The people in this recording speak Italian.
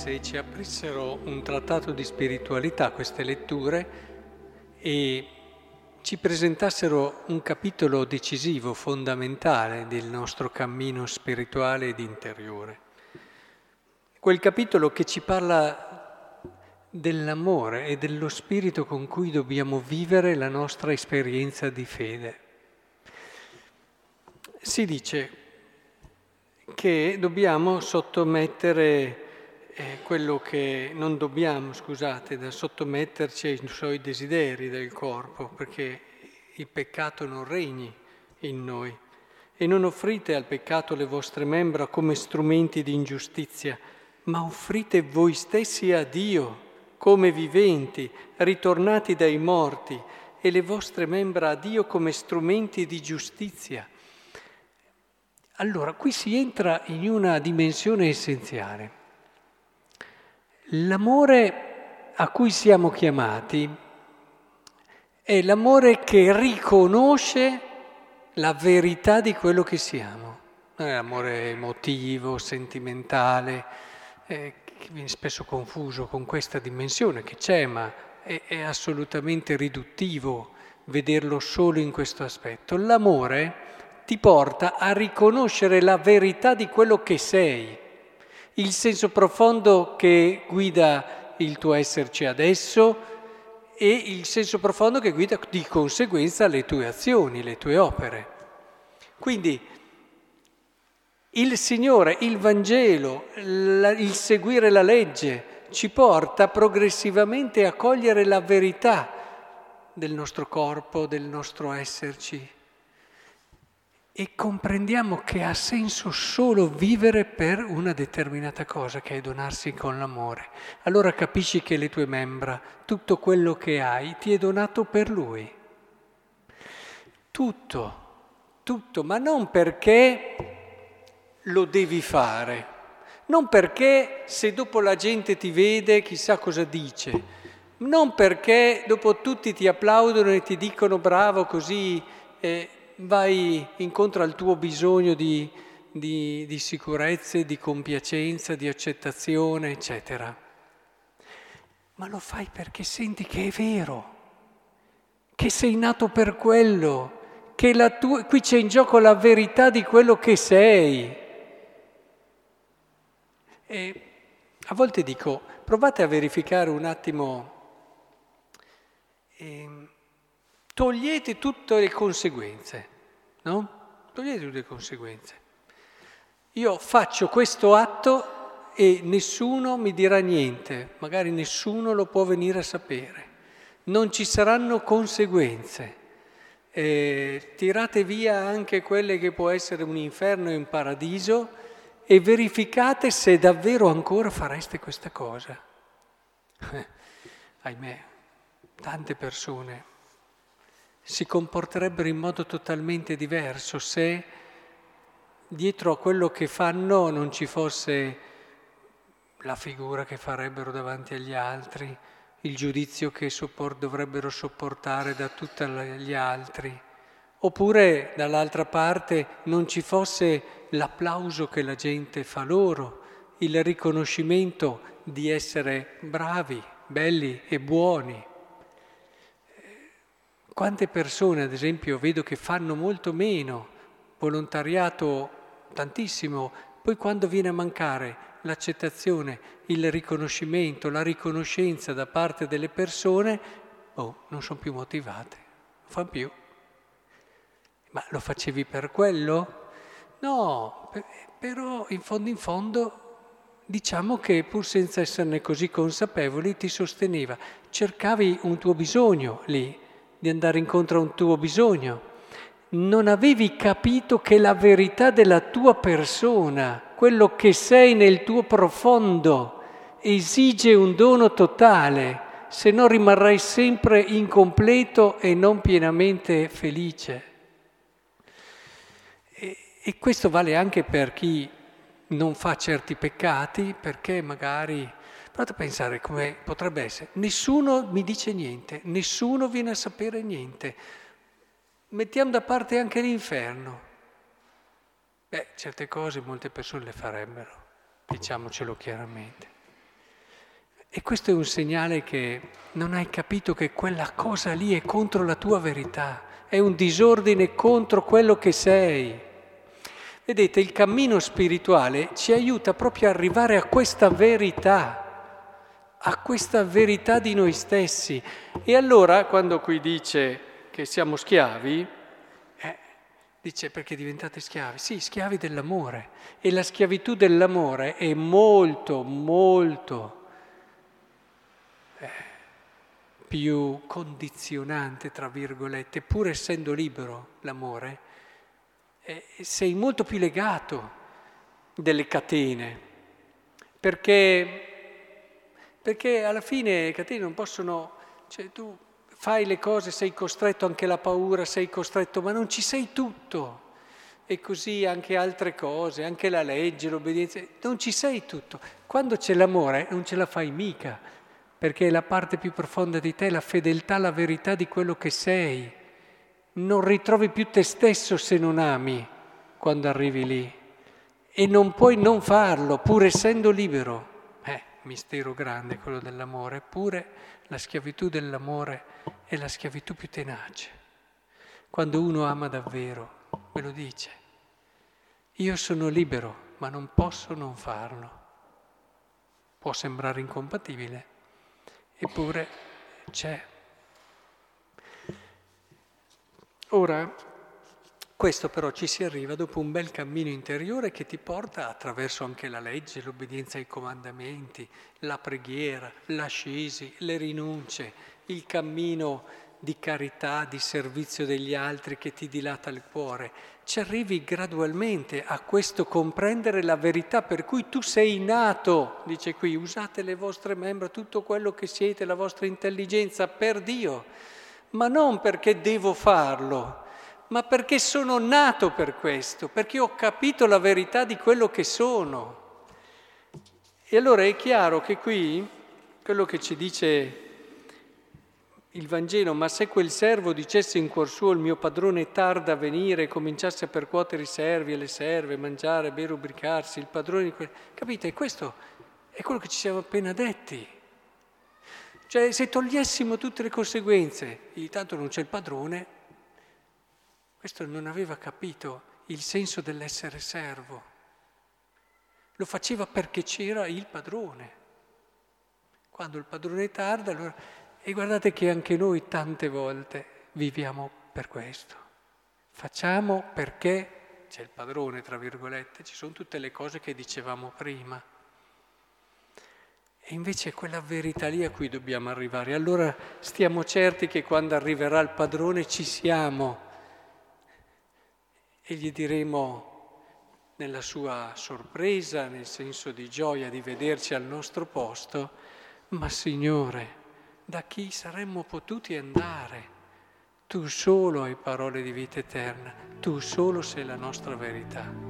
se ci aprissero un trattato di spiritualità queste letture e ci presentassero un capitolo decisivo, fondamentale del nostro cammino spirituale ed interiore. Quel capitolo che ci parla dell'amore e dello spirito con cui dobbiamo vivere la nostra esperienza di fede. Si dice che dobbiamo sottomettere eh, quello che non dobbiamo, scusate, da sottometterci ai suoi desideri del corpo, perché il peccato non regni in noi. E non offrite al peccato le vostre membra come strumenti di ingiustizia, ma offrite voi stessi a Dio come viventi, ritornati dai morti, e le vostre membra a Dio come strumenti di giustizia. Allora, qui si entra in una dimensione essenziale. L'amore a cui siamo chiamati è l'amore che riconosce la verità di quello che siamo. Non è l'amore emotivo, sentimentale, eh, che viene spesso confuso con questa dimensione che c'è, ma è, è assolutamente riduttivo vederlo solo in questo aspetto. L'amore ti porta a riconoscere la verità di quello che sei, il senso profondo che guida il tuo esserci adesso e il senso profondo che guida di conseguenza le tue azioni, le tue opere. Quindi il Signore, il Vangelo, il seguire la legge ci porta progressivamente a cogliere la verità del nostro corpo, del nostro esserci e comprendiamo che ha senso solo vivere per una determinata cosa, che è donarsi con l'amore. Allora capisci che le tue membra, tutto quello che hai, ti è donato per Lui. Tutto, tutto, ma non perché lo devi fare, non perché se dopo la gente ti vede chissà cosa dice, non perché dopo tutti ti applaudono e ti dicono bravo così. Eh, vai incontro al tuo bisogno di, di, di sicurezza, di compiacenza, di accettazione, eccetera. Ma lo fai perché senti che è vero, che sei nato per quello, che tua, qui c'è in gioco la verità di quello che sei. E a volte dico, provate a verificare un attimo. Eh, togliete tutte le conseguenze, no? Togliete tutte le conseguenze. Io faccio questo atto e nessuno mi dirà niente, magari nessuno lo può venire a sapere. Non ci saranno conseguenze. Eh, tirate via anche quelle che può essere un inferno e un paradiso e verificate se davvero ancora fareste questa cosa. Eh, ahimè, tante persone si comporterebbero in modo totalmente diverso se dietro a quello che fanno non ci fosse la figura che farebbero davanti agli altri, il giudizio che sopport- dovrebbero sopportare da tutti gli altri, oppure dall'altra parte non ci fosse l'applauso che la gente fa loro, il riconoscimento di essere bravi, belli e buoni. Quante persone, ad esempio, vedo che fanno molto meno, volontariato tantissimo, poi quando viene a mancare l'accettazione, il riconoscimento, la riconoscenza da parte delle persone, oh, non sono più motivate, non fanno più. Ma lo facevi per quello? No, però in fondo in fondo diciamo che pur senza esserne così consapevoli ti sosteneva, cercavi un tuo bisogno lì di andare incontro a un tuo bisogno. Non avevi capito che la verità della tua persona, quello che sei nel tuo profondo, esige un dono totale, se no rimarrai sempre incompleto e non pienamente felice. E, e questo vale anche per chi non fa certi peccati, perché magari Provate a pensare come potrebbe essere. Nessuno mi dice niente, nessuno viene a sapere niente. Mettiamo da parte anche l'inferno. Beh, certe cose molte persone le farebbero, diciamocelo chiaramente. E questo è un segnale che non hai capito che quella cosa lì è contro la tua verità, è un disordine contro quello che sei. Vedete, il cammino spirituale ci aiuta proprio ad arrivare a questa verità, a questa verità di noi stessi. E allora, quando qui dice che siamo schiavi, eh, dice perché diventate schiavi? Sì, schiavi dell'amore. E la schiavitù dell'amore è molto, molto più condizionante, tra virgolette, pur essendo libero l'amore, eh, sei molto più legato delle catene, perché, perché alla fine le catene non possono, cioè tu fai le cose, sei costretto anche alla paura, sei costretto, ma non ci sei tutto. E così anche altre cose, anche la legge, l'obbedienza, non ci sei tutto. Quando c'è l'amore non ce la fai mica, perché è la parte più profonda di te, la fedeltà alla verità di quello che sei. Non ritrovi più te stesso se non ami quando arrivi lì e non puoi non farlo pur essendo libero. Eh, mistero grande quello dell'amore, eppure la schiavitù dell'amore è la schiavitù più tenace. Quando uno ama davvero, me lo dice, io sono libero, ma non posso non farlo. Può sembrare incompatibile, eppure c'è. Ora, questo però ci si arriva dopo un bel cammino interiore che ti porta attraverso anche la legge, l'obbedienza ai comandamenti, la preghiera, l'ascesi, le rinunce, il cammino di carità, di servizio degli altri che ti dilata il cuore. Ci arrivi gradualmente a questo comprendere la verità per cui tu sei nato, dice qui, usate le vostre membra, tutto quello che siete, la vostra intelligenza per Dio, ma non perché devo farlo, ma perché sono nato per questo, perché ho capito la verità di quello che sono. E allora è chiaro che qui quello che ci dice il Vangelo, ma se quel servo dicesse in cuor suo il mio padrone tarda a venire e cominciasse a percuotere i servi e le serve, mangiare, bere, ubriacarsi, il padrone... Capite? Questo è quello che ci siamo appena detti. Cioè se togliessimo tutte le conseguenze, intanto non c'è il padrone, questo non aveva capito il senso dell'essere servo. Lo faceva perché c'era il padrone. Quando il padrone tarda, allora e guardate che anche noi tante volte viviamo per questo. Facciamo perché c'è il padrone, tra virgolette, ci sono tutte le cose che dicevamo prima. E invece è quella verità lì a cui dobbiamo arrivare. Allora stiamo certi che quando arriverà il padrone ci siamo e gli diremo nella sua sorpresa, nel senso di gioia di vederci al nostro posto, ma Signore, da chi saremmo potuti andare. Tu solo hai parole di vita eterna, tu solo sei la nostra verità.